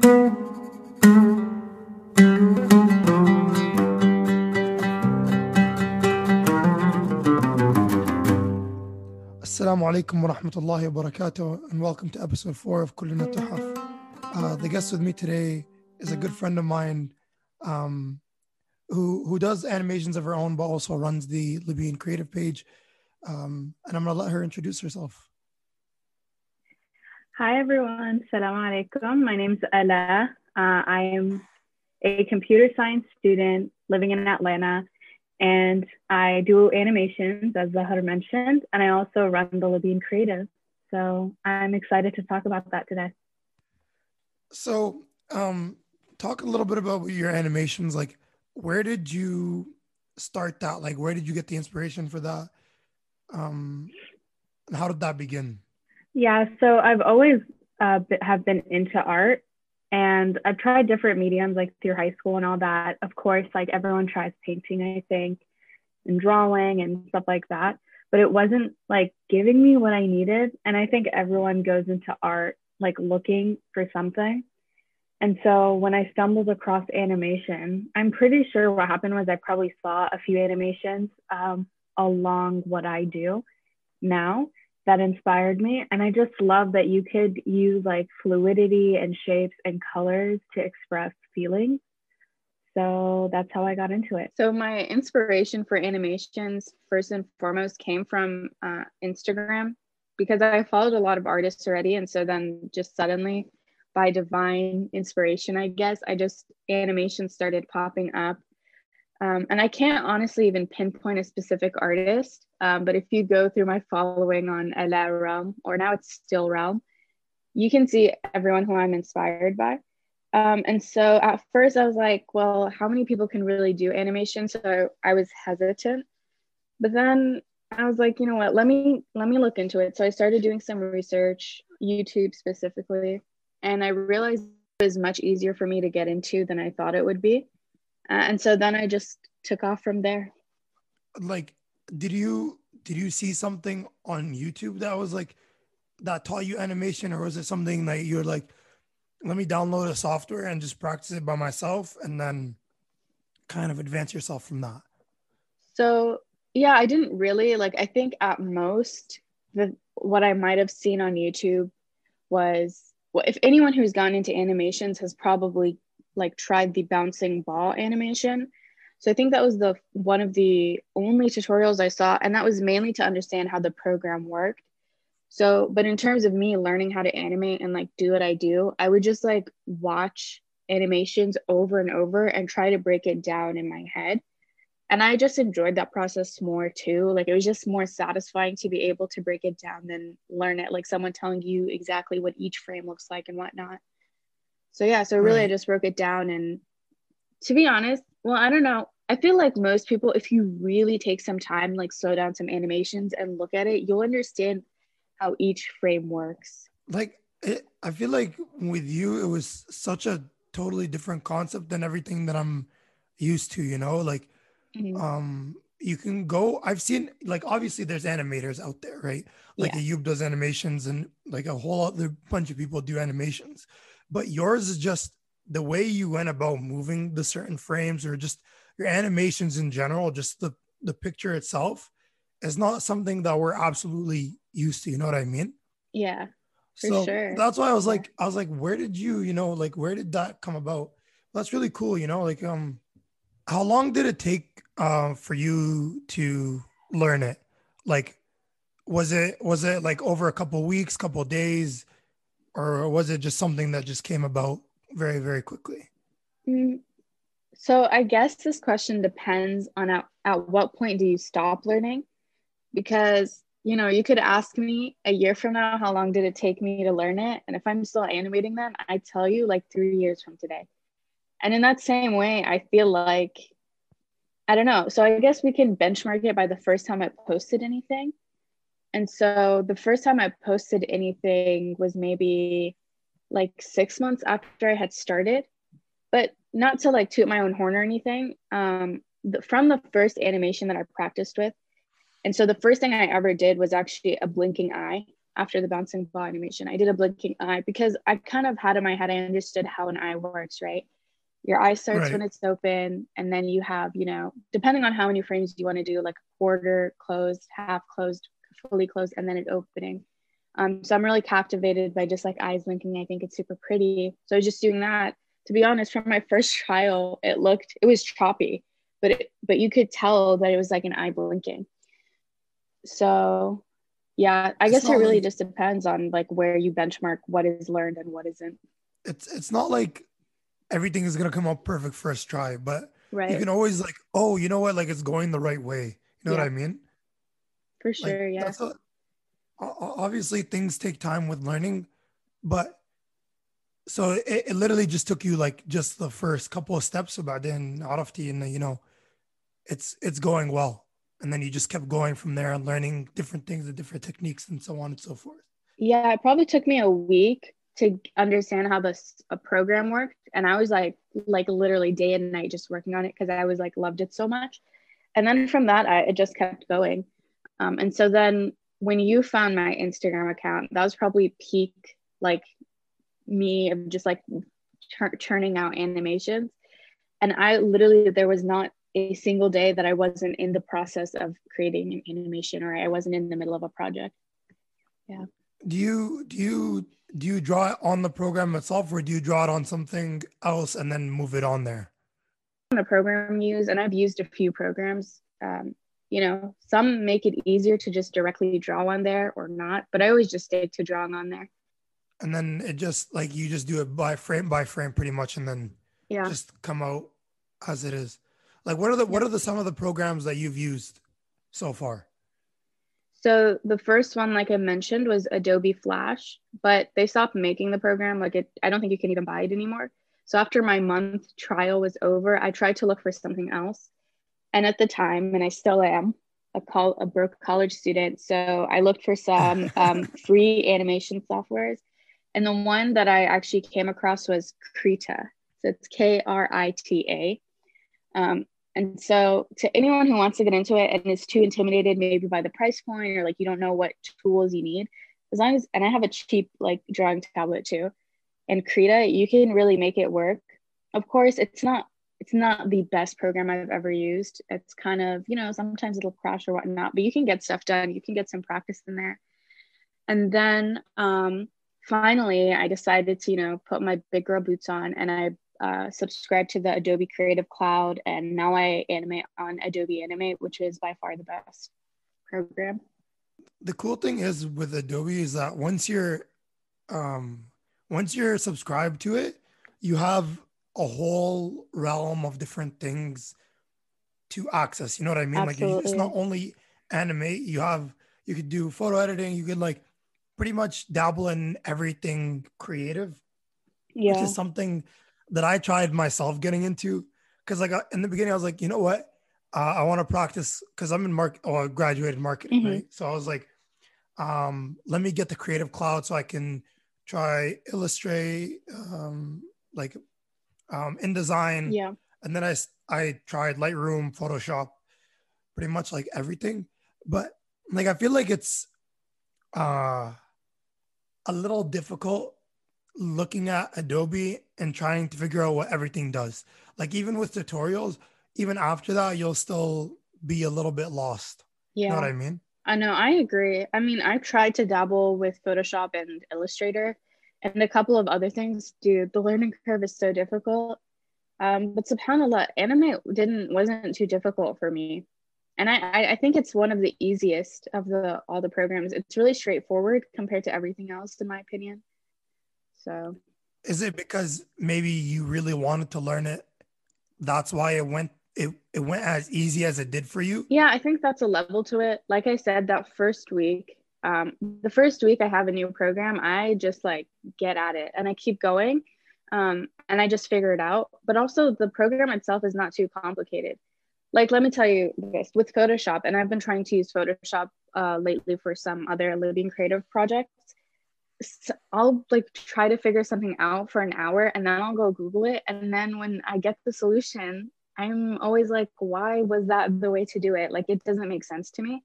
Assalamu alaikum wa rahmatullahi wa barakatuh, and welcome to episode four of Kullina Tuhaf. Uh, the guest with me today is a good friend of mine um, who, who does animations of her own, but also runs the Libyan creative page. Um, and I'm going to let her introduce herself. Hi, everyone. Salam alaikum. My name's Ala. Uh, I am a computer science student living in Atlanta and I do animations, as Zahar mentioned, and I also run the Libyan Creative. So I'm excited to talk about that today. So, um, talk a little bit about your animations. Like, where did you start that? Like, where did you get the inspiration for that? Um, and how did that begin? Yeah, so I've always uh, have been into art, and I've tried different mediums like through high school and all that. Of course, like everyone tries painting, I think, and drawing and stuff like that. But it wasn't like giving me what I needed. And I think everyone goes into art like looking for something. And so when I stumbled across animation, I'm pretty sure what happened was I probably saw a few animations um, along what I do now that inspired me. And I just love that you could use like fluidity and shapes and colors to express feelings. So that's how I got into it. So, my inspiration for animations, first and foremost, came from uh, Instagram because I followed a lot of artists already. And so then just suddenly, by divine inspiration, I guess, I just animations started popping up um, and I can't honestly even pinpoint a specific artist, um, but if you go through my following on Ella Realm, or now it's Still Realm, you can see everyone who I'm inspired by. Um, and so at first I was like, well, how many people can really do animation? So I was hesitant, but then I was like, you know what, let me, let me look into it. So I started doing some research, YouTube specifically, and I realized it was much easier for me to get into than I thought it would be uh, and so then I just took off from there. Like, did you did you see something on YouTube that was like that taught you animation, or was it something that you're like, let me download a software and just practice it by myself, and then kind of advance yourself from that? So yeah, I didn't really like. I think at most the what I might have seen on YouTube was well, if anyone who's gone into animations has probably like tried the bouncing ball animation. So I think that was the one of the only tutorials I saw, and that was mainly to understand how the program worked. So, but in terms of me learning how to animate and like do what I do, I would just like watch animations over and over and try to break it down in my head. And I just enjoyed that process more too. Like it was just more satisfying to be able to break it down than learn it, like someone telling you exactly what each frame looks like and whatnot. So yeah, so really right. I just broke it down and to be honest, well, I don't know. I feel like most people, if you really take some time, like slow down some animations and look at it, you'll understand how each frame works. Like, it, I feel like with you, it was such a totally different concept than everything that I'm used to, you know? Like, mm-hmm. um, you can go, I've seen, like, obviously there's animators out there, right? Like, yeah. Ayub does animations and like a whole other bunch of people do animations but yours is just the way you went about moving the certain frames or just your animations in general, just the the picture itself is not something that we're absolutely used to. You know what I mean? Yeah, for so sure. That's why I was like, I was like, where did you, you know, like where did that come about? That's really cool. You know, like um, how long did it take uh, for you to learn it? Like, was it was it like over a couple weeks, couple days? Or was it just something that just came about very very quickly? Mm, so i guess this question depends on at, at what point do you stop learning? Because you know you could ask me a year from now how long did it take me to learn it? And if i'm still animating then i tell you like three years from today. And in that same way i feel like i don't know. So i guess we can benchmark it by the first time i posted anything and so the first time I posted anything was maybe like six months after I had started, but not to like toot my own horn or anything. Um, the, from the first animation that I practiced with, and so the first thing I ever did was actually a blinking eye. after the bouncing ball animation. I did a blinking eye because I kind of had in my head, I understood how an eye works, right? Your eye starts right. when it's open, and then you have, you know, depending on how many frames you want to do, like quarter closed, half closed, fully closed, and then an opening. Um, so I'm really captivated by just like eyes blinking. I think it's super pretty. So I was just doing that. To be honest, from my first trial, it looked it was choppy, but it, but you could tell that it was like an eye blinking. So yeah, I guess it really like, just depends on like where you benchmark what is learned and what isn't. It's it's not like everything is gonna come up perfect first try, but right. you can always like, oh, you know what, like it's going the right way. You know yeah. what I mean? For sure, like, yeah. Obviously, things take time with learning, but so it, it, literally just took you like just the first couple of steps about then out of the and you know, it's it's going well, and then you just kept going from there and learning different things and different techniques and so on and so forth. Yeah, it probably took me a week to understand how this a program worked, and I was like like literally day and night just working on it because I was like loved it so much and then from that I it just kept going um, and so then when you found my instagram account that was probably peak like me of just like churning out animations. And i literally there was not a single day that i wasn't in the process of creating an animation or i wasn't in the middle of a project. Yeah. Do you do you do you draw it on the program itself or do you draw it on something else and then move it on there? A program use, and I've used a few programs. Um, you know, some make it easier to just directly draw on there or not, but I always just stick to drawing on there. And then it just like you just do it by frame by frame pretty much and then yeah just come out as it is. Like what are the what are the some of the programs that you've used so far? So the first one, like I mentioned, was Adobe Flash, but they stopped making the program. Like it, I don't think you can even buy it anymore. So after my month trial was over, I tried to look for something else. And at the time, and I still am, a, call, a broke college student. So I looked for some um, free animation softwares. And the one that I actually came across was Krita. So it's K R I T A. Um, and so, to anyone who wants to get into it and is too intimidated, maybe by the price point or like you don't know what tools you need, as long as, and I have a cheap like drawing tablet too and Krita, you can really make it work. Of course, it's not it's not the best program I've ever used. It's kind of, you know, sometimes it'll crash or whatnot, but you can get stuff done. You can get some practice in there. And then um, finally, I decided to, you know, put my big girl boots on and I uh, subscribed to the Adobe Creative Cloud. And now I animate on Adobe Animate, which is by far the best program. The cool thing is with Adobe is that once you're um, once you're subscribed to it, you have a whole realm of different things to access. You know what I mean? Absolutely. Like it's not only animate, you have you could do photo editing, you could like pretty much dabble in everything creative. Yeah. Which is something that I tried myself getting into. Cause like uh, in the beginning, I was like, you know what? Uh, I want to practice because I'm in market or oh, graduated marketing, mm-hmm. right? So I was like, um, let me get the creative cloud so I can try Illustrate, um, like um, InDesign. Yeah. And then I, I tried Lightroom, Photoshop, pretty much like everything. But like, I feel like it's uh, a little difficult looking at Adobe and trying to figure out what everything does. Like, even with tutorials, even after that, you'll still be a little bit lost. Yeah. You know what I mean? I know, I agree. I mean, I've tried to dabble with Photoshop and Illustrator and a couple of other things. Dude, the learning curve is so difficult. Um, but subhanAllah, anime didn't wasn't too difficult for me. And I, I think it's one of the easiest of the all the programs. It's really straightforward compared to everything else, in my opinion. So is it because maybe you really wanted to learn it? That's why it went it, it went as easy as it did for you? Yeah, I think that's a level to it. Like I said, that first week, um, the first week I have a new program, I just like get at it and I keep going. Um, and I just figure it out. But also, the program itself is not too complicated. Like, let me tell you this with Photoshop, and I've been trying to use Photoshop uh, lately for some other Libyan creative projects. So I'll like try to figure something out for an hour and then I'll go Google it. And then when I get the solution, I'm always like, why was that the way to do it? Like, it doesn't make sense to me.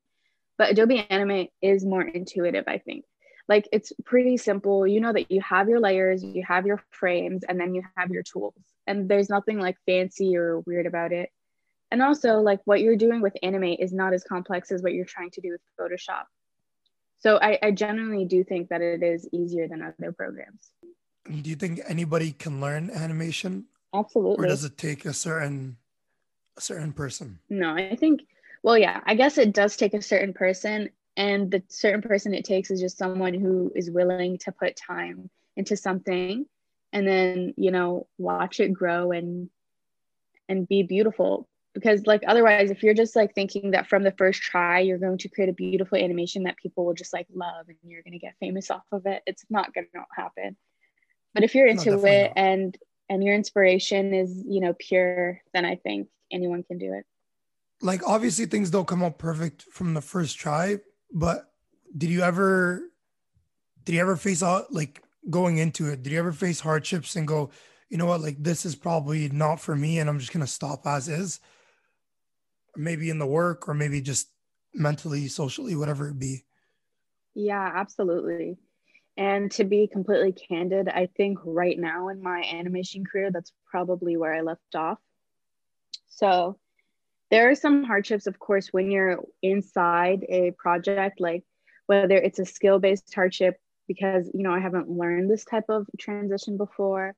But Adobe Animate is more intuitive, I think. like it's pretty simple. You know that you have your layers you have your frames and then you have your tools. And there's nothing like fancy or weird about it. And also like what you're doing with animate is not as complex as what you're trying to do with photoshop. So i, I genuinely do think that it is easier than other programs. Do you think anybody can learn animation? Absolutely. or does it take a certain a certain person? No i think well yeah i guess it does take a certain person and the certain person it takes is just someone who is willing to put time into something and then you know watch it grow and and be beautiful. Because like otherwise if you're just like thinking that from the first try you're going to create a beautiful animation that people will just like love and you're going to get famous off of it it's not going to happen. But if you're into no, it not. and and your inspiration is you know pure then i think anyone can do it like obviously things don't come out perfect from the first try but did you ever did you ever face out like going into it? Did you ever face hardships and go you know what? Like this is probably not for me and i'm just gonna stop as is. Maybe in the work or maybe just mentally socially whatever it be. Yeah absolutely. And to be completely candid i think right now in my animation career that's probably where i left off. So there are some hardships, of course, when you're inside a project, like whether it's a skill based hardship because, you know, I haven't learned this type of transition before,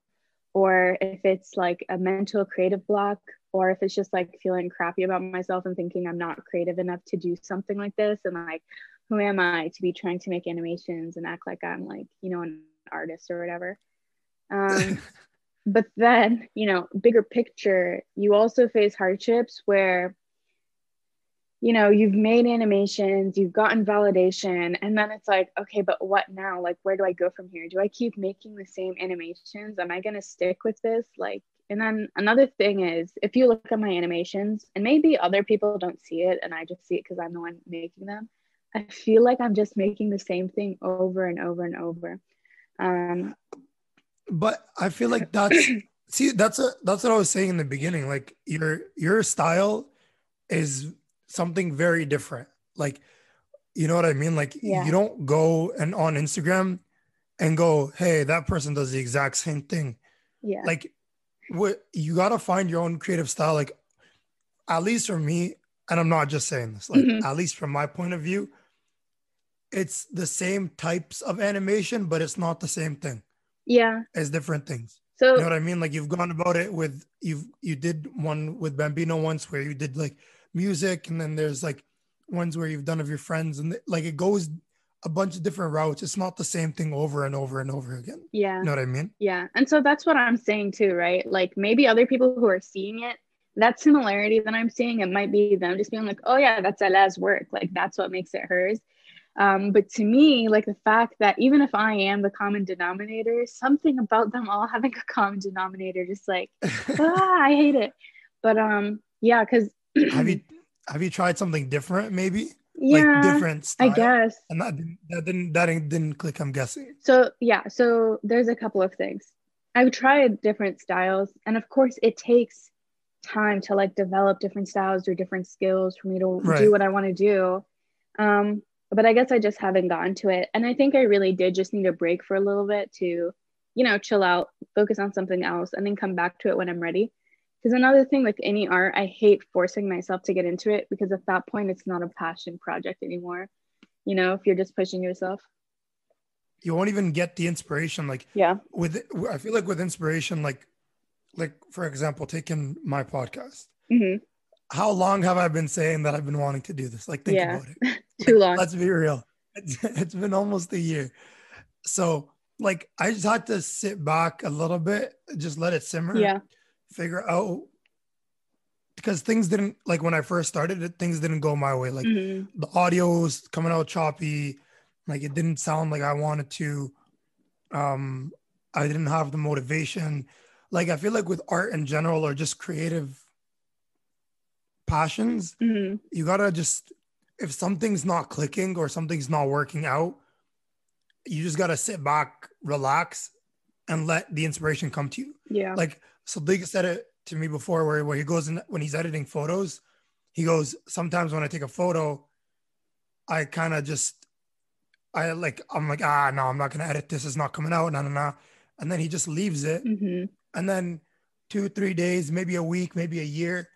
or if it's like a mental creative block, or if it's just like feeling crappy about myself and thinking I'm not creative enough to do something like this. And like, who am I to be trying to make animations and act like I'm like, you know, an artist or whatever. Um, but then you know bigger picture you also face hardships where you know you've made animations you've gotten validation and then it's like okay but what now? Like where do i go from here? Do i keep making the same animations? Am i going to stick with this? Like and then another thing is if you look at my animations and maybe other people don't see it and i just see it because i'm the one making them i feel like i'm just making the same thing over and over and over. Um, but I feel like that's see that's a that's what I was saying in the beginning. Like your your style is something very different. Like you know what I mean? Like yeah. you don't go and on Instagram and go, hey, that person does the exact same thing. Yeah. Like what you gotta find your own creative style. Like at least for me, and I'm not just saying this, like mm-hmm. at least from my point of view, it's the same types of animation, but it's not the same thing yeah. As different things. So you know what i mean? Like you've gone about it with you've you did one with bambino once where you did like music and then there's like ones where you've done of your friends and like it goes a bunch of different routes. It's not the same thing over and over and over again. Yeah. You know what i mean? Yeah. And so that's what i'm saying too right? Like maybe other people who are seeing it that similarity that i'm seeing it might be them just being like oh yeah that's Ala's work. Like that's what makes it hers um, but to me, like the fact that even if I am the common denominator, something about them all having a common denominator, just like, ah, I hate it. But um, yeah, because have you have you tried something different, maybe? Yeah, like different. Style? I guess. And that didn't, that didn't that didn't click. I'm guessing. So yeah, so there's a couple of things. I've tried different styles, and of course, it takes time to like develop different styles or different skills for me to right. do what I want to do. Um, but I guess I just haven't gotten to it. And I think I really did just need a break for a little bit to, you know, chill out, focus on something else, and then come back to it when I'm ready. Because another thing with any art, I hate forcing myself to get into it because at that point, it's not a passion project anymore. You know, if you're just pushing yourself. You won't even get the inspiration. Like, yeah. With, I feel like with inspiration, like, like for example, taking my podcast. Mm-hmm how long have I been saying that I've been wanting to do this? Like, think yeah. about it. Too long. Let's be real. It's, been almost a year. So, like, I just had to sit back a little bit, just let it simmer. Yeah. Figure out because things didn't like when I first started things didn't go my way. Like mm-hmm. the audio was coming out choppy, like it didn't sound like I wanted to. Um, I didn't have the motivation. Like I feel like with art in general or just creative passions, mm-hmm. you gotta just if something's not clicking or something's not working out, you just gotta sit back, relax, and let the inspiration come to you. Yeah. Like Sadiq said it to me before, where where he goes in when he's editing photos, he goes sometimes when I take a photo, I kind of just I like I'm like ah no I'm not gonna edit this it's not coming out no no no and then he just leaves it Mm-hmm. and then two three days maybe a week maybe a year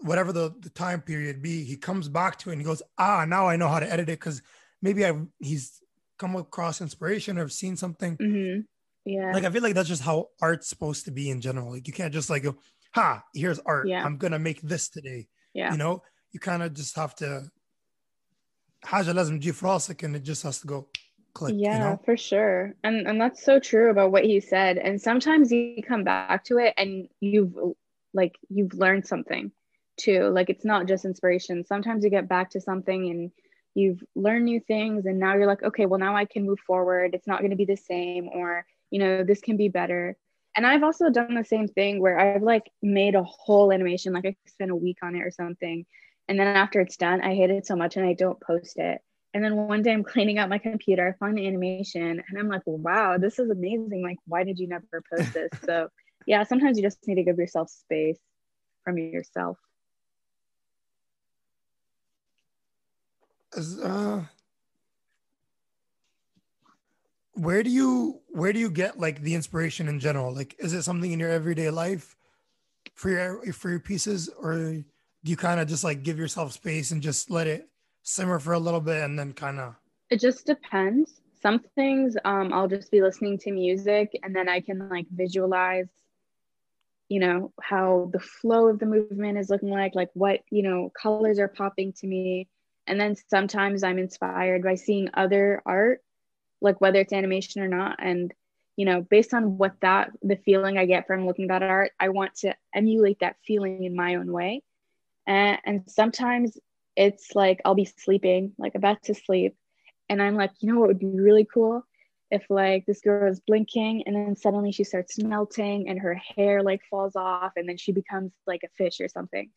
whatever the, the time period be he comes back to it and he goes ah now I know how to edit it because maybe I he's come across inspiration or have seen something Mm-hmm. Yeah. like I feel like that's just how art's supposed to be in general like you can't just like go ha here's art Yeah. I'm gonna make this today yeah. you know you kind of just have to حاجة لازم تجي في راسك and it just has to go click yeah you know for sure and and that's so true about what he said and sometimes you come back to it and you've like you've learned something too like it's not just inspiration sometimes you get back to something and you've learned new things and now you're like okay well now i can move forward it's not going to be the same or you know this can be better and i've also done the same thing where i've like made a whole animation like i spent a week on it or something and then after it's done i hate it so much and i don't post it and then one day I'm cleaning out my computer, I find the animation and I'm like, wow, this is amazing. Like, why did you never post this? so, yeah, sometimes you just need to give yourself space from yourself. Uh, where do you where do you get like the inspiration in general like is it something in your everyday life for your for your pieces or do you kind of just like give yourself space and just let it simmer for a little bit and then kind of It just depends. Some things um, I'll just be listening to music and then I can like visualize, you know, how the flow of the movement is looking like, like what, you know, colors are popping to me. And then sometimes I'm inspired by seeing other art, like whether it's animation or not. And, you know, based on what that, the feeling I get from looking at art, I want to emulate that feeling in my own way. And, and sometimes it's like I'll be sleeping, like about to sleep. And I'm like, you know what would be really cool? If like this girl is blinking and then suddenly she starts melting and her hair like falls off and then she becomes like a fish or something.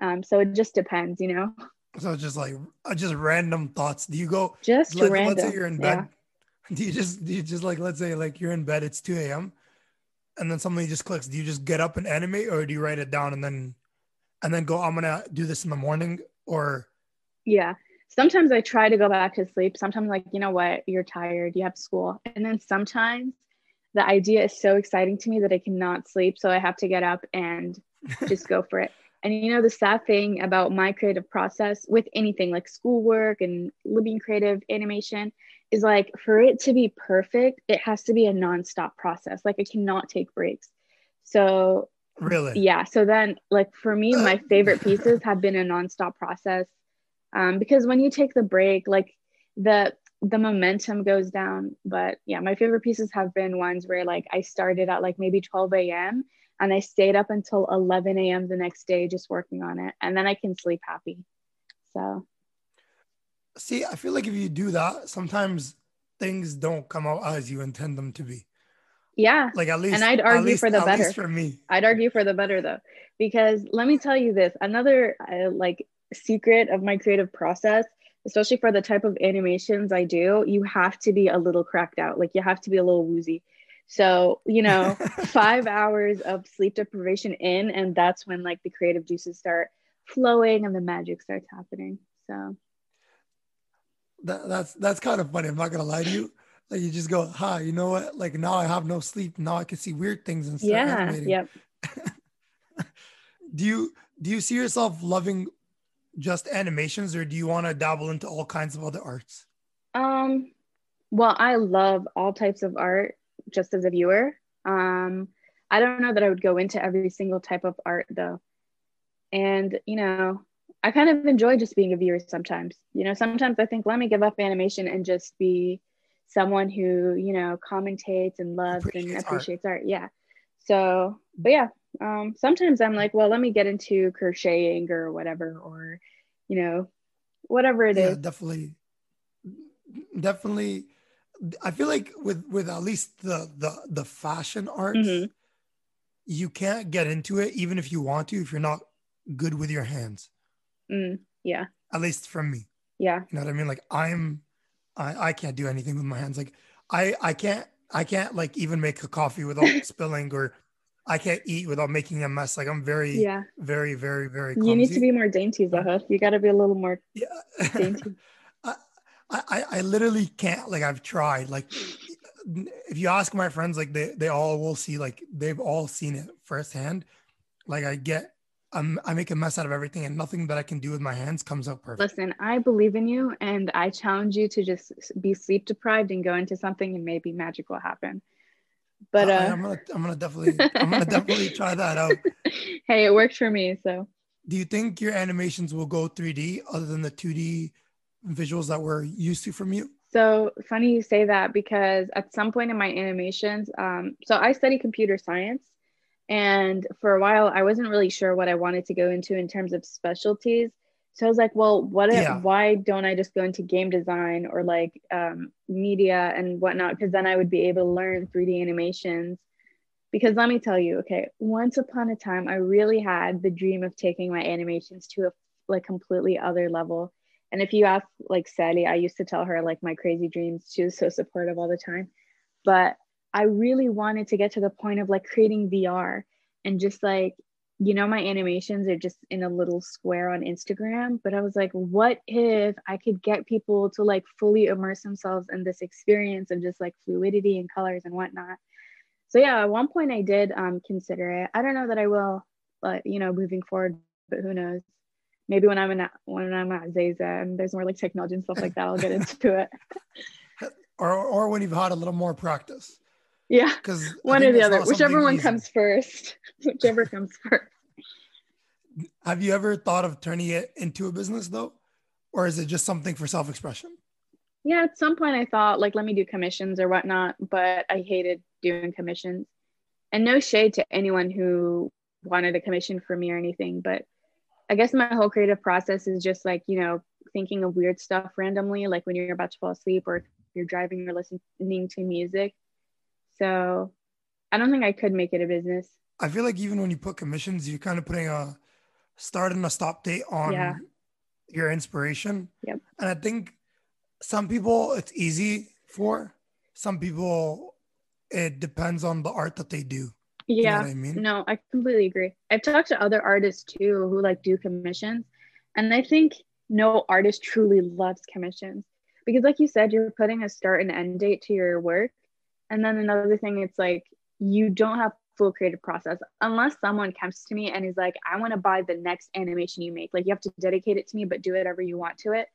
Um, so it just depends, you know, so it's just like uh, just random thoughts do you go just like random. let's say you're in bed Yeah. do you just do you just like let's say like you're in bed it's 2 a.m and then something just clicks do you just get up and animate or do you write it down and then and then go i'm gonna do this in the morning or Yeah. Sometimes I try to go back to sleep. Sometimes, like, you know what, you're tired, you have school. And then sometimes the idea is so exciting to me that I cannot sleep. So I have to get up and just go for it. And you know, the sad thing about my creative process with anything like schoolwork and Libyan creative animation is like for it to be perfect, it has to be a nonstop process. Like, I cannot take breaks. So really yeah so then like for me my favorite pieces have been a nonstop process um, because when you take the break like the the momentum goes down but yeah my favorite pieces have been ones where like i started at like maybe 12 a.m and i stayed up until 11 a.m the next day just working on it. And then i can sleep happy. So. See i feel like if you do that sometimes things don't come out as you intend them to be. Yeah. Like at least And I'd argue least- for the at better. least for me. I'd argue for the better though, because let me tell you this another uh, like secret of my creative process, especially for the type of animations I do, you have to be a little cracked out. Like you have to be a little woozy. So, you know, five hours of sleep deprivation in, and that's when like the creative juices start flowing and the magic starts happening. So, that, that's that's kind of funny i'm not gonna lie to you like you just go ha you know what like now i have no sleep now i can see weird things and start yeah, animating. yep. do you do you see yourself loving just animations or do you want to dabble into all kinds of other arts Um, well, I love all types of art just as a viewer. Um, I don't know that I would go into every single type of art though. And, you know, I kind of enjoy just being a viewer sometimes. You know, sometimes I think, let me give up animation and just be someone who, you know, commentates and loves and Appreciates art. art. Yeah. So, but yeah, um, sometimes I'm like, well, let me get into crocheting or whatever, or, you know, whatever it is. yeah definitely definitely i feel like with with at least the the the fashion arts Mhm. you can't get into it even if you want to if you're not good with your hands Mm, yeah. at least from me Yeah. you know what i mean like i'm i i can't do anything with my hands like i i can't i can't like even make a coffee without spilling or i can't eat without making a mess like i'm very Yeah. very very very clumsy. You need to be more dainty, Zaha. You got to be a little more yeah dainty. I, I, I literally can't like I've tried like if you ask my friends like they they all will see like they've all seen it firsthand like I get I'm, I make a mess out of everything and nothing that I can do with my hands comes out perfect. Listen, I believe in you and I challenge you to just be sleep deprived and go into something and maybe magic will happen. But uh, I, am gonna I'm gonna definitely I'm gonna definitely try that out. Hey, it works for me. So do you think your animations will go 3D other than the 2D visuals that we're used to from you? So funny you say that because at some point in my animations, um, so I study computer science, and for a while I wasn't really sure what I wanted to go into in terms of specialties. So I was like, well, what? If, yeah. Why don't I just go into game design or like um, media and whatnot? Because then I would be able to learn 3D animations. Because let me tell you, okay, once upon a time, I really had the dream of taking my animations to a like completely other level and if you ask like Sally, I used to tell her like my crazy dreams. She was so supportive all the time. But I really wanted to get to the point of like creating VR and just like, you know, my animations are just in a little square on Instagram. But I was like, what if I could get people to like fully immerse themselves in this experience of just like fluidity and colors and whatnot? So yeah, at one point I did um, consider it. I don't know that I will, but you know, moving forward, but who knows? Maybe when I'm in when I'm at Zaza and there's more like technology and stuff like that, I'll get into it. or or when you've had a little more practice. Yeah, because one or the other, whichever one easy. comes first, whichever comes first. Have you ever thought of turning it into a business though, or is it just something for self-expression? Yeah, at some point I thought like let me do commissions or whatnot, but I hated doing commissions. And no shade to anyone who wanted a commission for me or anything, but I guess my whole creative process is just like, you know, thinking of weird stuff randomly, like when you're about to fall asleep or you're driving or listening to music. So I don't think I could make it a business. I feel like even when you put commissions, you're kind of putting a start and a stop date on yeah. your inspiration. Yep. And I think some people it's easy for, some people it depends on the art that they do. Yeah. You know I mean? No, I completely agree. I've talked to other artists too who like do commissions. And I think no artist truly loves commissions because, like you said, you're putting a start and end date to your work. And then another thing, it's like you don't have full creative process unless someone comes to me and is like, I want to buy the next animation you make. Like you have to dedicate it to me, but do whatever you want to it.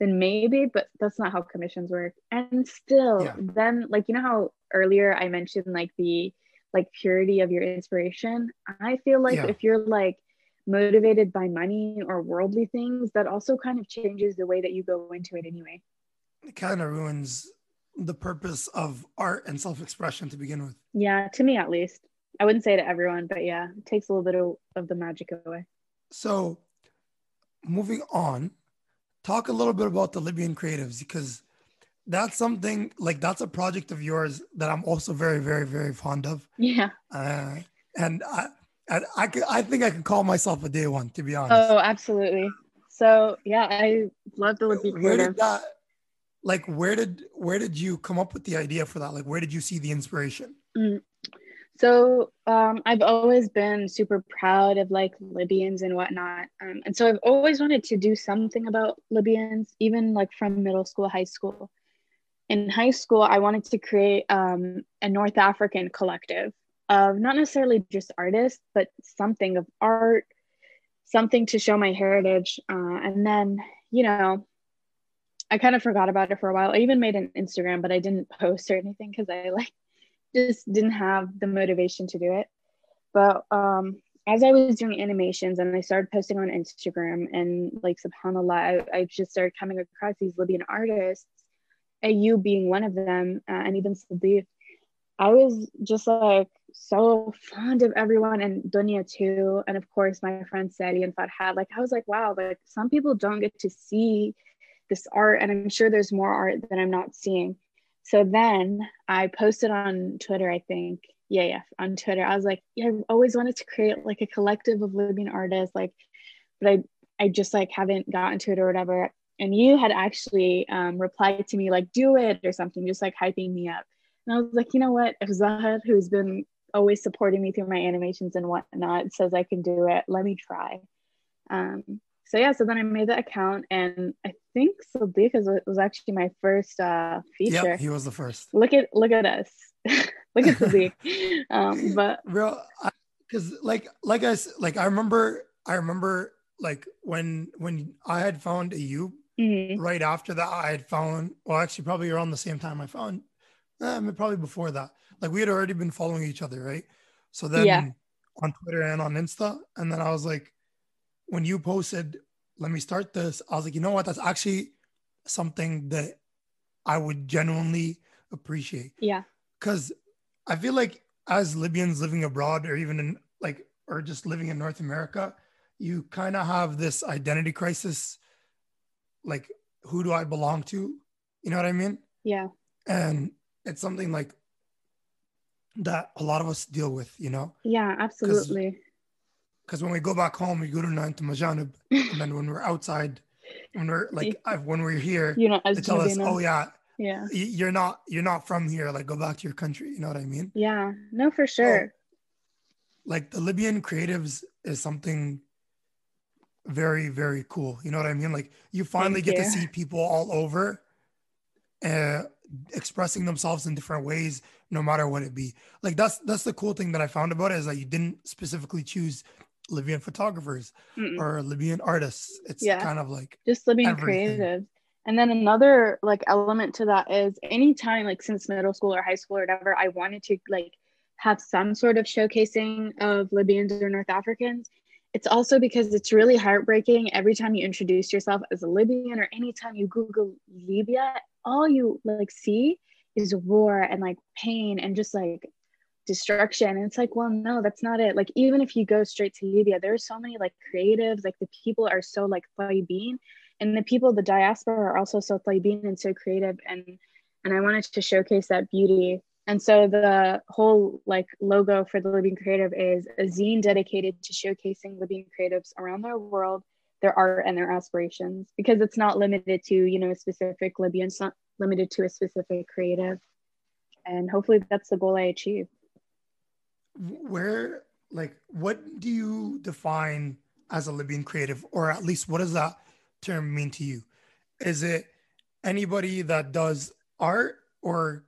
Then maybe, but that's not how commissions work. And still, yeah. then like you know how earlier I mentioned like the like purity of your inspiration i feel like yeah. if you're like motivated by money or worldly things that also kind of changes the way that you go into it anyway. It kind of ruins the purpose of art and self-expression to begin with. Yeah to me at least. I wouldn't say to everyone but yeah it takes a little bit of, of the magic away. So moving on talk a little bit about the libyan creatives because that's something like that's a project of yours that I'm also very, very, very fond of. Yeah. Uh, and I, I, I, I think I can call myself a day one, to be honest. Oh, absolutely. So yeah, I love the Libby Where did that, like, where did where did you come up with the idea for that? Like, where did you see the inspiration? Mm. So um, I've always been super proud of like Libyans and whatnot, um, and so I've always wanted to do something about Libyans, even like from middle school, high school in high school, I wanted to create um, a North African collective of not necessarily just artists, but something of art, something to show my heritage. Uh, and then, you know, I kind of forgot about it for a while. I even made an Instagram, but I didn't post or anything because I like just didn't have the motivation to do it. But um, as I was doing animations and I started posting on Instagram and like subhanAllah, I, I just started coming across these Libyan artists you being one of them, uh, and even Sadiq, I was just like so fond of everyone and Dunya too. And of course, my friends Sadi and Farhad. Like, I was like, wow, like some people don't get to see this art, and I'm sure there's more art that I'm not seeing. So then I posted on Twitter, I think. Yeah, yeah, on Twitter. I was like, yeah, I've always wanted to create like a collective of Libyan artists, like, but I I just like haven't gotten to it or whatever and you had actually um, replied to me like do it or something just like hyping me up and i was like you know what if zahad who's been always supporting me through my animations and whatnot says i can do it let me try um, so yeah, so then I made the account, and I think Sadiq was actually my first uh, feature. Yeah, he was the first. Look at look at us, look at Sadiq. um, but real, because like like I like I remember I remember like when when I had found a you mm-hmm. right after that I had found well actually probably around the same time I found eh, probably before that. Like we had already been following each other right? So then yeah. on Twitter and on Insta and then I was like when you posted let me start this I was like you know what? That's actually something that I would genuinely appreciate. Yeah. Because I feel like as Libyans living abroad or even in like or just living in North America you kind of have this identity crisis like who do i belong to? You know what i mean? Yeah. And it's something like that a lot of us deal with you know? Yeah absolutely. Because when we go back home we go to Nant Majanib and then when we're outside when we're like when we're here you know they tell us oh yeah yeah. you're not you're not from here like go back to your country. You know what i mean? Yeah no for sure. so, like the libyan creatives is something very very cool you know what i mean like you finally Thank get you. to see people all over uh, expressing themselves in different ways no matter what it be like that's that's the cool thing that i found about it is that you didn't specifically choose libyan photographers Mm-mm. or libyan artists it's yeah. kind of like just libyan creative and then another like element to that is anytime like since middle school or high school or whatever i wanted to like have some sort of showcasing of libyans or north africans it's also because it's really heartbreaking every time you introduce yourself as a Libyan or anytime you Google Libya, all you like see is war and like pain and just like destruction. And it's like, well, no, that's not it. Like, even if you go straight to Libya, there are so many like creatives, like the people are so like taibin and the people, the diaspora are also so taibin and so creative. And and I wanted to showcase that beauty and so the whole like logo for the Libyan Creative is a zine dedicated to showcasing Libyan creatives around the world, their art and their aspirations, because it's not limited to, you know, a specific Libyan, it's not limited to a specific creative. And hopefully that's the goal I achieve. Where, like, what do you define as a Libyan creative, or at least what does that term mean to you? Is it anybody that does art or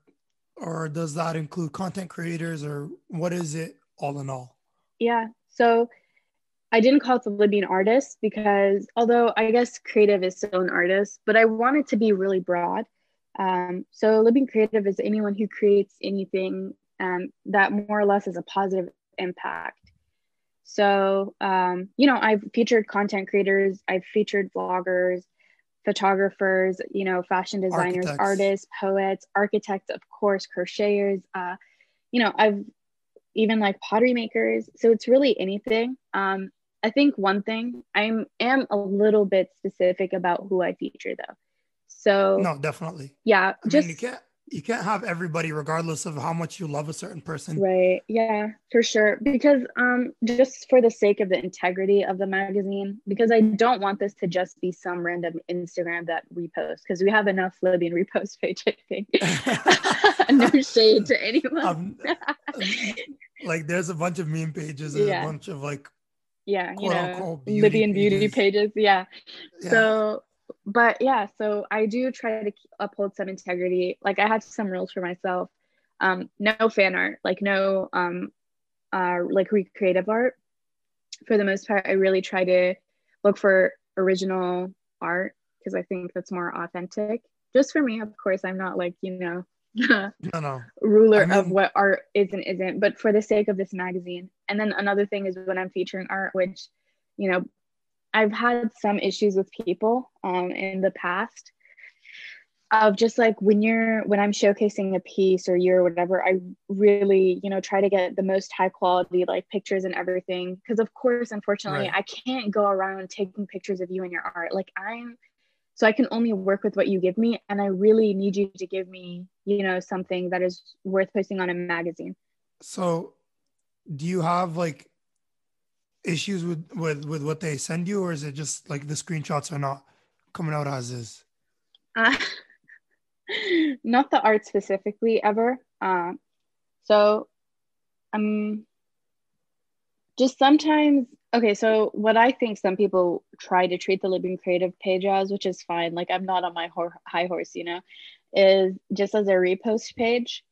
or does that include content creators or what is it all in all? Yeah so i didn't call it the libyan artist because although i guess creative is still an artist but i want it to be really broad. Um, so libyan creative is anyone who creates anything um, that more or less has a positive impact. So um, you know i've featured content creators i've featured vloggers photographers, you know, fashion designers, architects. artists, poets, architects, of course, crocheters. Uh, you know, I've even like pottery makers. So it's really anything. Um, I think one thing I'm am a little bit specific about who I feature though. So no, definitely. Yeah, I just mean, you can't you can't have everybody regardless of how much you love a certain person. Right. Yeah for sure. Because um just for the sake of the integrity of the magazine because i don't want this to just be some random instagram that repost because we have enough libyan repost page i think. No shade to anyone. Um, like there's a bunch of meme pages and yeah. a bunch of like yeah you know beauty libyan beauty pages, pages. Yeah. yeah. so but yeah, so I do try to uphold some integrity. Like I have some rules for myself. Um, no fan art, like no um, uh, like recreative art. For the most part, I really try to look for original art because I think that's more authentic. Just for me, of course, I'm not like you know no, no. ruler I mean, of what art is and isn't, but for the sake of this magazine. And then another thing is when I'm featuring art, which you know I've had some issues with people um, in the past of just like when you're when I'm showcasing a piece or you're whatever, I really you know try to get the most high quality like pictures and everything because of course unfortunately right. I can't go around taking pictures of you and your art like I'm so I can only work with what you give me and I really need you to give me you know something that is worth posting on a magazine. So do you have like issues with with with what they send you, or is it just like the screenshots are not coming out as is? Uh, not the art specifically ever. Uh, so, um, just sometimes Okay, so what I think some people try to treat the Libyan Creative page as, which is fine, like I'm not on my high horse, you know, is just as a repost page.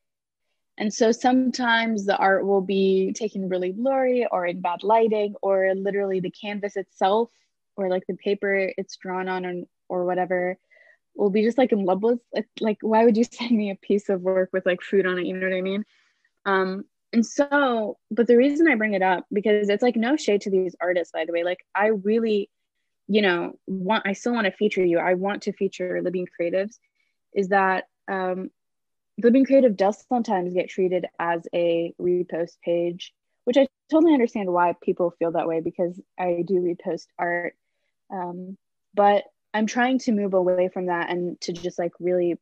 And so sometimes the art will be taken really blurry or in bad lighting, or literally the canvas itself, or like the paper it's drawn on, or, or whatever, will be just like in love with. Like, why would you send me a piece of work with like food on it? You know what I mean? Um, and so, but the reason I bring it up because it's like no shade to these artists, by the way. Like, I really, you know, want I still want to feature you. I want to feature Libyan creatives. Is that um, Libyan Creative does sometimes get treated as a repost page, which I totally understand why people feel that way because I do repost art. Um, but I'm trying to move away from that and to just like really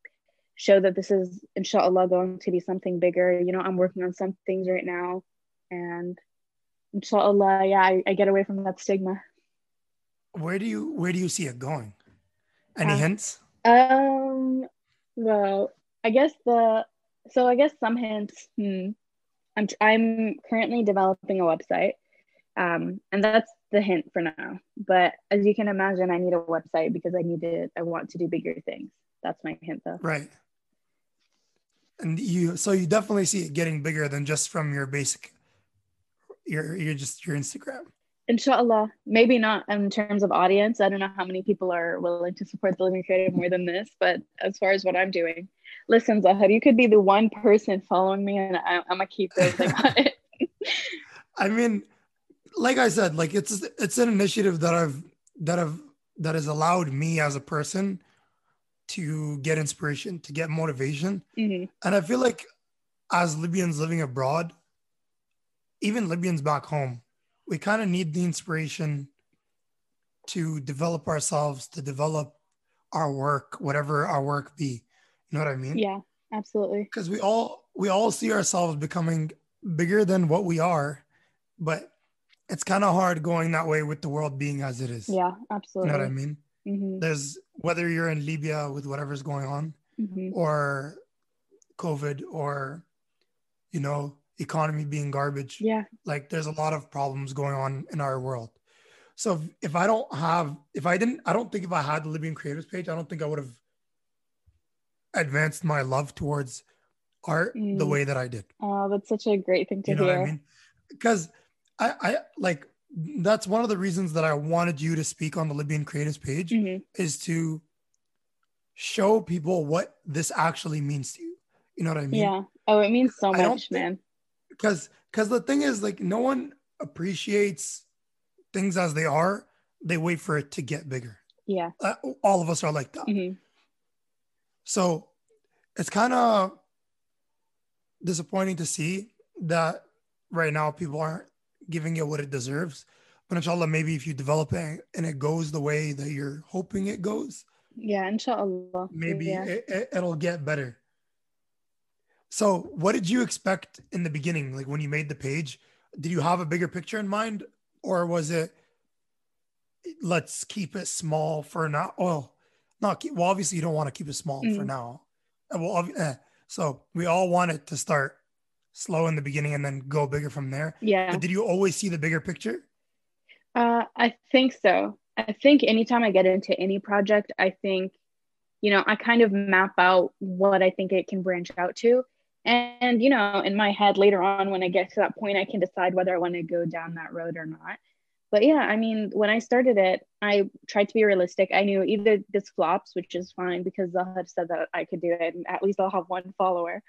show that this is inshallah going to be something bigger. You know, I'm working on some things right now and inshallah, yeah, I, I get away from that stigma. Where do you where do you see it going? Any uh, hints? Um well, I guess the so I guess some hints. Hmm, I'm I'm currently developing a website, um, and that's the hint for now. But as you can imagine, I need a website because I need to. I want to do bigger things. That's my hint, though. Right. And you, so you definitely see it getting bigger than just from your basic, your, your just your Instagram inshallah maybe not in terms of audience i don't know how many people are willing to support the Libyan creative more than this but as far as what i'm doing listen zahad you could be the one person following me and I, am gonna keep building on it i mean like i said like it's it's an initiative that i've that i've that has allowed me as a person to get inspiration to get motivation mm-hmm. and i feel like as libyans living abroad even libyans back home we kind of need the inspiration to develop ourselves, to develop our work, whatever our work be. You know what I mean? Yeah, absolutely. Because we all we all see ourselves becoming bigger than what we are, but it's kind of hard going that way with the world being as it is. Yeah, absolutely. You know what I mean? Mm-hmm. There's whether you're in Libya with whatever's going on, mm-hmm. or COVID, or you know economy being garbage. Yeah. Like there's a lot of problems going on in our world. So if, if I don't have, if I didn't, I don't think if I had the Libyan creators page, I don't think I would have advanced my love towards art mm. the way that I did. Oh, that's such a great thing to you know hear. I mean? Because I, I like that's one of the reasons that I wanted you to speak on the Libyan Creatives page mm-hmm. is to show people what this actually means to you. You know what I mean? Yeah. Oh, it means so much, man because because the thing is like no one appreciates things as they are they wait for it to get bigger yeah uh, all of us are like that mm-hmm. So it's kind of disappointing to see that right now people aren't giving it what it deserves but inshallah maybe if you develop it and it goes the way that you're hoping it goes yeah inshallah maybe yeah. It, it, it'll get better so, what did you expect in the beginning? Like when you made the page, did you have a bigger picture in mind, or was it let's keep it small for now? Well, not keep, well. Obviously, you don't want to keep it small mm. for now. Uh, well, eh. so we all want it to start slow in the beginning and then go bigger from there. Yeah. But did you always see the bigger picture? Uh, I think so. I think anytime I get into any project, I think, you know, I kind of map out what I think it can branch out to and you know in my head later on when i get to that point i can decide whether i want to go down that road or not but yeah i mean when i started it i tried to be realistic. I knew either this flops which is fine because i had said that i could do it and at least i'll have one follower.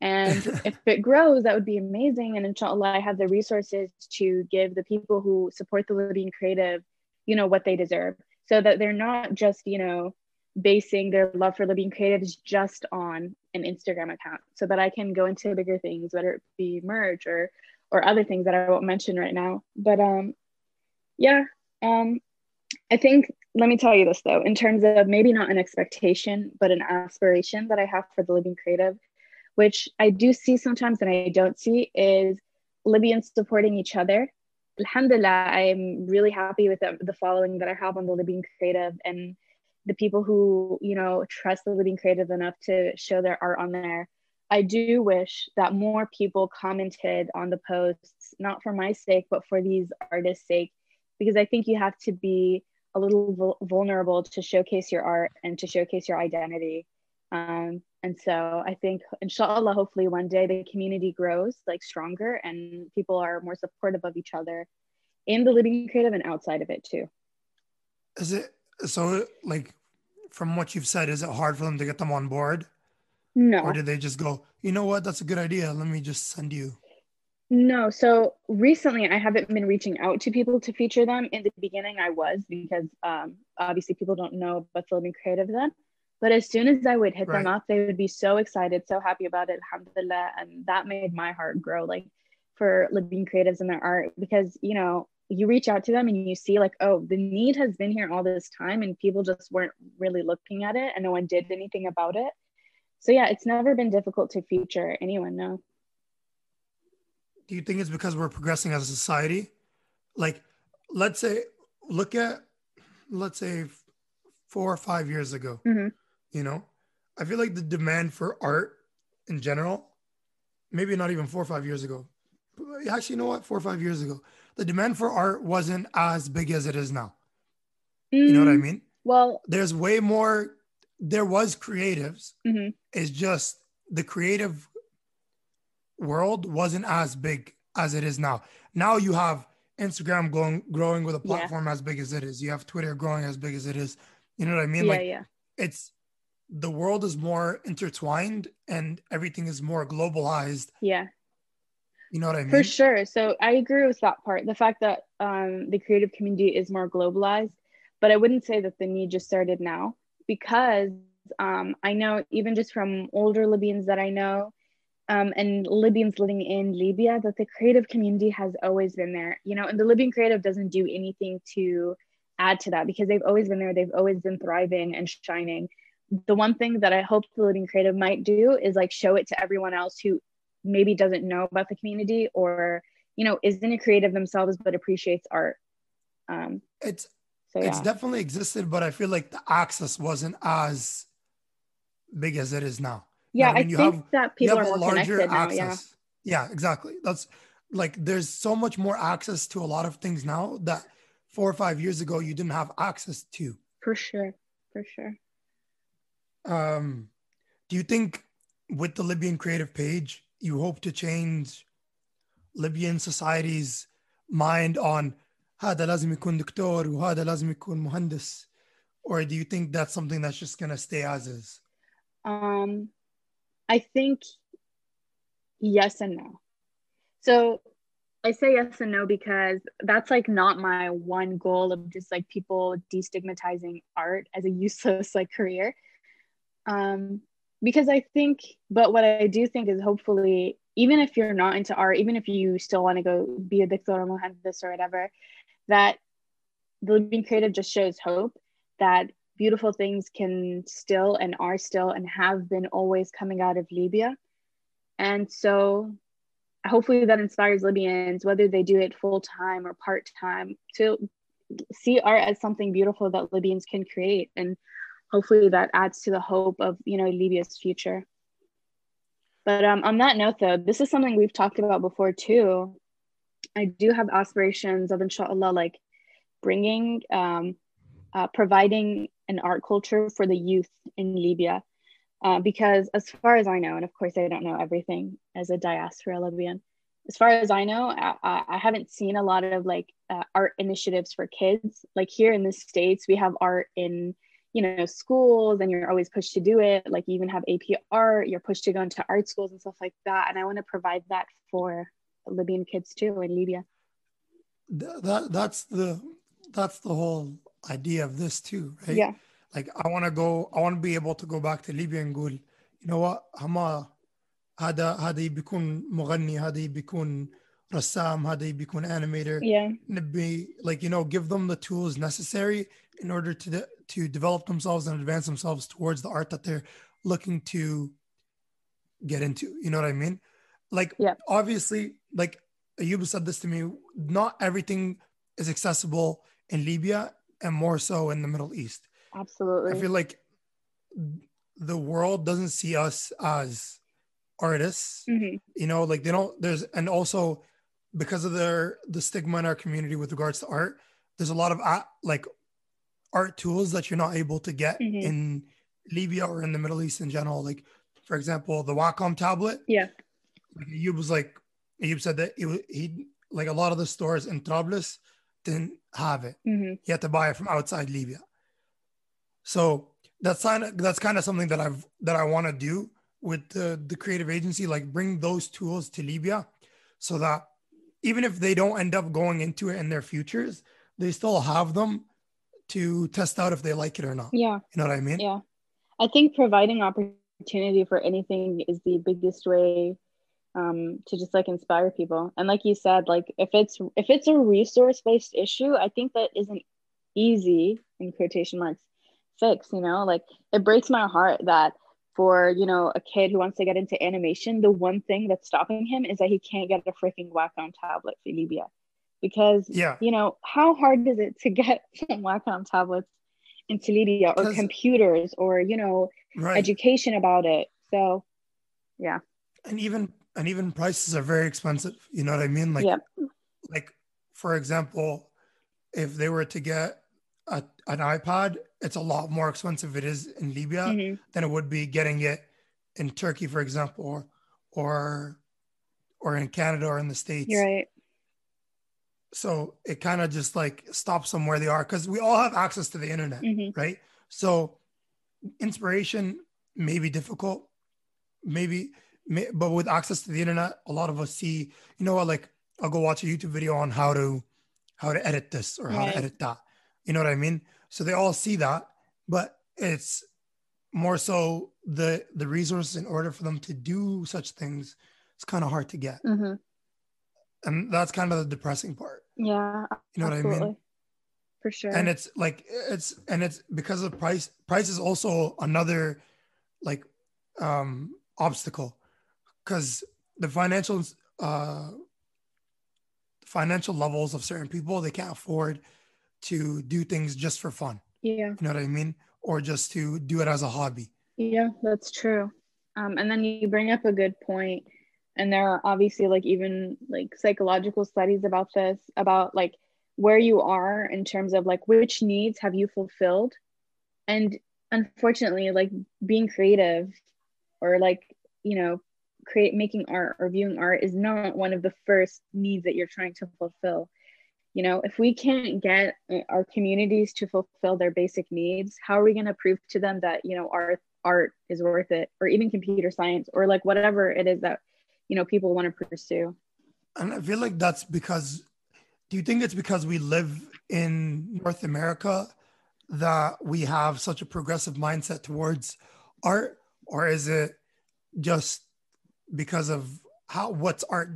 And if it grows that would be amazing. And inshallah i have the resources to give the people who support the Libyan creative you know what they deserve. So that they're not just you know basing their love for Libyan creatives just on an Instagram account. So that I can go into bigger things, whether it be merge or or other things that I won't mention right now. But um yeah, um I think let me tell you this though, in terms of maybe not an expectation, but an aspiration that I have for the Libyan creative, which I do see sometimes and I don't see is Libyans supporting each other. Alhamdulillah, I'm really happy with the, the following that I have on the Libyan creative and the people who you know trust the Libyan creative enough to show their art on there i do wish that more people commented on the posts not for my sake but for these artists sake because I think you have to be a little vulnerable to showcase your art and to showcase your identity. Um, and so I think, inshallah, hopefully one day the community grows like stronger and people are more supportive of each other in the Libyan creative and outside of it too. Is it so like from what you've said, is it hard for them to get them on board? No. Or did they just go, you know what, that's a good idea. Let me just send you. No, so recently I haven't been reaching out to people to feature them. In the beginning, I was because um, obviously people don't know about Libyan Creative then. But as soon as I would hit right. them up, they would be so excited, so happy about it, alhamdulillah. And that made my heart grow, like for Libyan creatives and their art, because, you know, you reach out to them and you see like oh the need has been here all this time and people just weren't really looking at it and no one did anything about it so yeah it's never been difficult to feature anyone no do you think it's because we're progressing as a society like let's say look at let's say four or five years ago mm-hmm. you know i feel like the demand for art in general maybe not even four or five years ago actually you know what four or five years ago the demand for art wasn't as big as it is now. Mm, you know what I mm, mean? Well, there's way more. There was creatives. Mm-hmm. It's just the creative world wasn't as big as it is now. Now you have Instagram going growing with a platform yeah. as big as it is. You have Twitter growing as big as it is. You know what I mean? Yeah, like yeah. it's the world is more intertwined and everything is more globalized. Yeah. You know what I mean? For sure. So I agree with that part. The fact that um, the creative community is more globalized, but I wouldn't say that the need just started now because um, I know even just from older Libyans that I know um, and Libyans living in Libya that the creative community has always been there. You know, and the Libyan creative doesn't do anything to add to that because they've always been there. They've always been thriving and shining. The one thing that I hope the Libyan creative might do is like show it to everyone else who maybe doesn't know about the community or you know isn't a creative themselves but appreciates art um it's so, yeah. it's definitely existed but i feel like the access wasn't as big as it is now yeah i, mean? I think have, that people are more connected now access. yeah yeah exactly that's like there's so much more access to a lot of things now that four or five years ago you didn't have access to for sure for sure um do you think with the libyan creative page you hope to change Libyan society's mind on هذا لازم يكون دكتور وهذا لازم يكون مهندس or do you think that's something that's just going to stay as is um i think yes and no. So i say yes and no because that's like not my one goal of just like people destigmatizing art as a useless like career. Um because I think, but what I do think is hopefully, even if you're not into art, even if you still want to go be a Dictor or Mohandis or whatever, that the Libyan creative just shows hope that beautiful things can still and are still and have been always coming out of Libya. And so hopefully that inspires Libyans, whether they do it full time or part time, to see art as something beautiful that Libyans can create. And hopefully that adds to the hope of you know libya's future but um, on that note though this is something we've talked about before too i do have aspirations of inshallah like bringing um, uh, providing an art culture for the youth in libya. Uh, because as far as i know and of course i don't know everything as a diaspora libyan as far as i know i, I haven't seen a lot of like uh, art initiatives for kids. Like here in the states we have art in you know schools and you're always pushed to do it. Like you even have ap art you're pushed to go into art schools and stuff like that. And i want to provide that for libyan kids too in libya. That that's the that's the whole idea of this too right yeah like i want to go i want to be able to go back to libya and go you know what هما هذا هذا بيكون مغني هذا بيكون رسام هذا بيكون animator yeah نبي like you know give them the tools necessary in order to to develop themselves and advance themselves towards the art that they're looking to get into. You know what I mean? Like, yeah. obviously, like Ayub said this to me, not everything is accessible in Libya and more so in the Middle East. Absolutely. I feel like the world doesn't see us as artists. Mm-hmm. You know, like they don't, there's, and also because of their, the stigma in our community with regards to art, there's a lot of uh, like art tools that you're not able to get Mhm. in Libya or in the Middle East in general. Like, for example, the Wacom tablet. Yeah. Like Ayub was like, Ayub said that he, he like a lot of the stores in Trablus didn't have it. hmm You had to buy it from outside Libya. So that's kind of that's kind of something that I've that I want to do with the the creative agency, like bring those tools to Libya, so that even if they don't end up going into it in their futures, they still have them to test out if they like it or not. Yeah. You know what I mean? Yeah. I think providing opportunity for anything is the biggest way um, to just like inspire people. And like you said, like if it's if it's a resource based issue, I think that isn't easy in quotation marks fix. You know, like it breaks my heart that for you know a kid who wants to get into animation, the one thing that's stopping him is that he can't get a freaking Wacom tablet for Libya, because Yeah. you know how hard is it to get Wacom tablets into Libya or computers or you know Right. education about it. So yeah, and even and even prices are very expensive. You know what I mean? Like, like for example, if they were to get a, an iPad, it's a lot more expensive it is in Libya Mhm. than it would be getting it in Turkey, for example, or or or in Canada or in the States. you're right. So it kind of just like stops them where they are because we all have access to the internet hmm right? So inspiration may be difficult, maybe, may, but with access to the internet, a lot of us see, you know what, like I'll go watch a YouTube video on how to how to edit this or how Right. to edit that. You know what I mean? So they all see that, but it's more so the the resources in order for them to do such things. It's kind of hard to get, hmm and that's kind of the depressing part. Yeah, You know what I mean? For sure. and it's like it's and it's because of price price is also another like um obstacle because the financial uh financial levels of certain people they can't afford to do things just for fun. Yeah, you know what i mean? Or just to do it as a hobby. Yeah, that's true. Um, and then you bring up a good point, and there are obviously like even like psychological studies about this, about like where you are in terms of like which needs have you fulfilled, and unfortunately, like being creative, or like you know, create making art or viewing art is not one of the first needs that you're trying to fulfill. you know if we can't get uh, our communities to fulfill their basic needs how are we going to prove to them that you know art art is worth it or even computer science or like whatever it is that you know people want to pursue and i feel like that's because do you think it's because we live in north america that we have such a progressive mindset towards art or is it just because of how what's art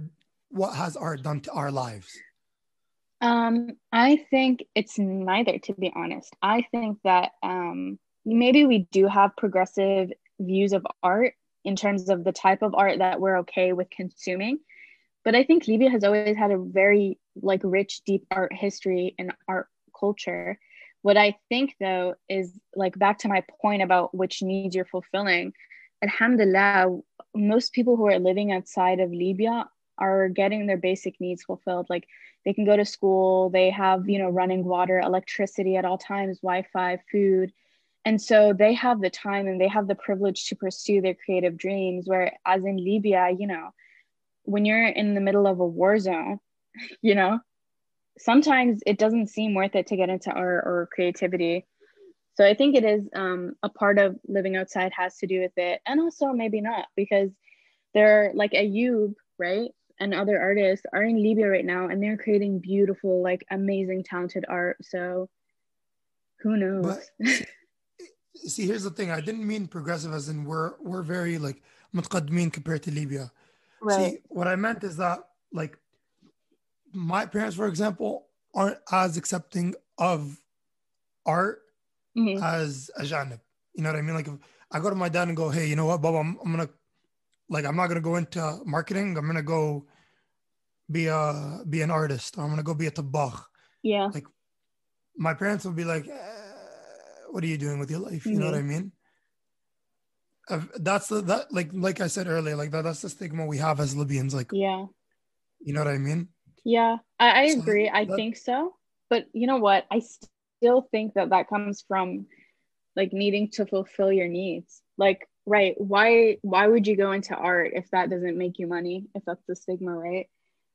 what has art done to our lives? Um i think it's neither to be honest. I think that um maybe we do have progressive views of art in terms of the type of art that we're okay with consuming. But i think libya has always had a very like rich deep art history and art culture. What i think though is like back to my point about which needs you're fulfilling alhamdulillah most people who are living outside of libya are getting their basic needs fulfilled. Like they can go to school they have you know running water electricity at all times wi-fi food. And so they have the time and they have the privilege to pursue their creative dreams whereas in libya you know when you're in the middle of a war zone you know sometimes it doesn't seem worth it to get into art or creativity so I think it is um, a part of living outside has to do with it, and also maybe not because they're like Ayub, right, and other artists are in Libya right now, and they're creating beautiful, like amazing, talented art. So who knows? But, see, here's the thing. I didn't mean progressive as in we're we're very like mutqadmin compared to Libya. Right. See, what I meant is that like my parents, for example, aren't as accepting of art Mhm. as a janib you know what i mean? Like if i go to my dad and go hey you know what baba i'm, I'm gonna like i'm not gonna go into marketing. I'm gonna go be a be an artist. Or i'm gonna go be a tabakh. Yeah. Like, my parents would be like, eh, "What are you doing with your life?" You know what I mean? Uh, that's the that like like I said earlier, like that that's the stigma we have as Libyans. Like, yeah. you know what I mean? yeah. I, I So agree. I think so. But you know what? I still think that that comes from like needing to fulfill your needs like right why why would you go into art if that doesn't make you money if that's the stigma right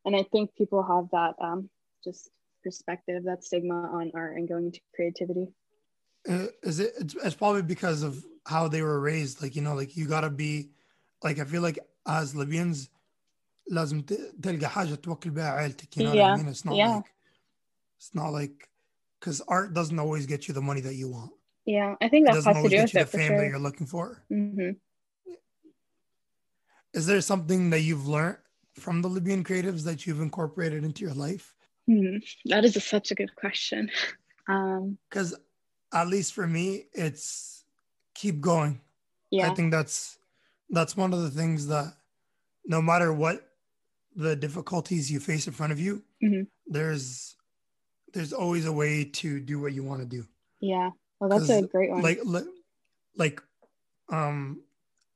and i think people have that um just perspective that stigma on art and going into creativity uh, is it it's, it's probably because of how they were raised like you know like you gotta be like i feel like as libyans لازم تلقى حاجه توكل بها عائلتك you know yeah. what i mean it's not yeah. like it's not like because art doesn't always get you the money that you want yeah i think that has to do with it the fame sure. that you're looking for mm-hmm. is there something that you've learned from the libyan creatives that you've incorporated into your life mm, that is a, such a good question because um, at least for me it's keep going yeah i think that's that's one of the things that no matter what the difficulties you face in front of you mm-hmm. there's there's always a way to do what you want to do. Yeah. Well, that's a great one. Like, like, like um,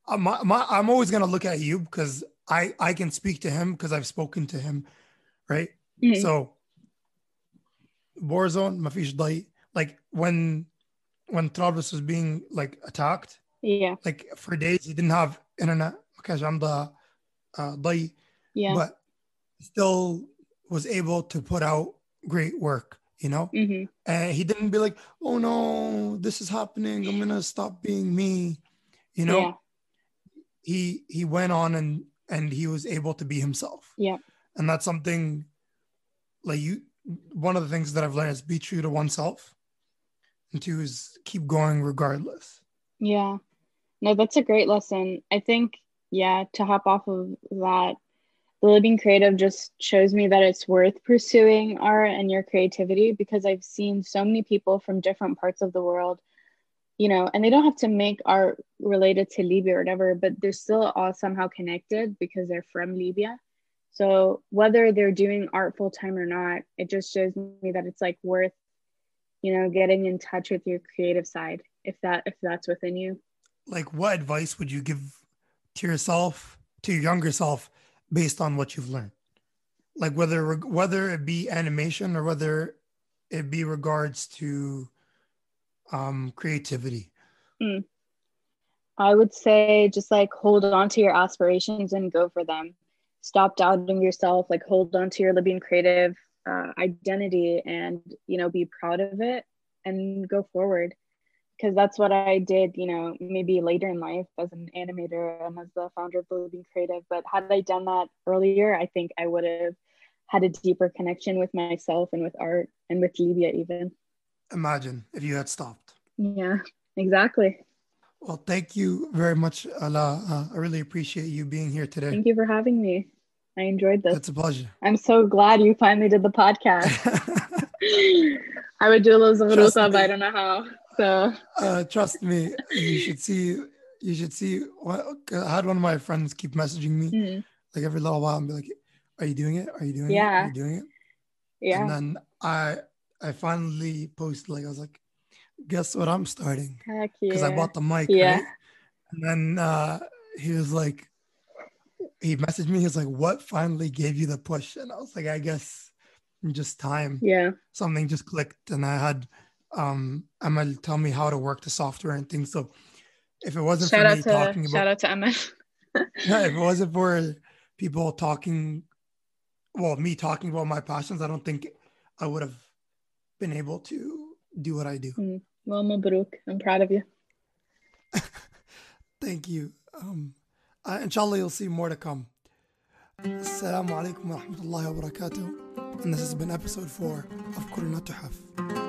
uh, my, my, I'm always going to look at you because I, I can speak to him because I've spoken to him. Right. Mm-hmm. So Warzone, Mafish Dai, like when, when Trablus was being like attacked. Yeah. Like for days, he didn't have internet because I'm the, uh, Yeah. But still was able to put out great work you know? Mm-hmm. and he didn't be like oh no this is happening. I'm gonna stop being me you know? Yeah. he he went on and and he was able to be himself. Yeah. And that's something like you one of the things that i've learned is be true to oneself and two is keep going regardless. Yeah. No that's a great lesson. I think yeah to hop off of that the Libyan creative just shows me that it's worth pursuing art and your creativity because I've seen so many people from different parts of the world, you know, and they don't have to make art related to Libya or whatever, but they're still all somehow connected because they're from Libya. So whether they're doing art full time or not, it just shows me that it's like worth, you know, getting in touch with your creative side if that if that's within you. Like what advice would you give to yourself, to your younger self based on what you've learned. Like whether whether it be animation or whether it be regards to um creativity. Mm. i would say just like hold on to your aspirations and go for them. Stop doubting yourself like hold on to your libyan creative uh, identity and you know be proud of it and go forward because that's what I did, you know, maybe later in life as an animator and as the founder of Libyan Creative. But had I done that earlier, I think I would have had a deeper connection with myself and with art and with Libya even. Imagine if you had stopped. Yeah, exactly. Well, thank you very much, Ala. Uh, I really appreciate you being here today. Thank you for having me. I enjoyed this. It's a pleasure. I'm so glad you finally did the podcast. I would do a little Zagrusa, but I don't know how. So uh, trust me, you should see. You should see. I had one of my friends keep messaging me mm-hmm. like every little while and be like, "Are you doing it? Are you doing yeah. it? Are you doing it?" Yeah. And then I I finally posted like I was like, "Guess what? I'm starting." Because yeah. I bought the mic. Yeah. Right? And then uh, he was like, he messaged me. He was like, "What finally gave you the push?" And I was like, "I guess just time. Yeah. Something just clicked, and I had um Amal tell me how to work the software and things. So if it wasn't shout for me to, talking about shout out to Amal. yeah, if it wasn't for people talking, well, me talking about my passions, I don't think I would have been able to do what I do. Mm. Well, Mabruk, I'm proud of you. Thank you. Um, uh, inshallah, you'll see more to come. Assalamu alaikum wa rahmatullahi wa barakatuh. And this has been episode four of Kurna Tuhaf.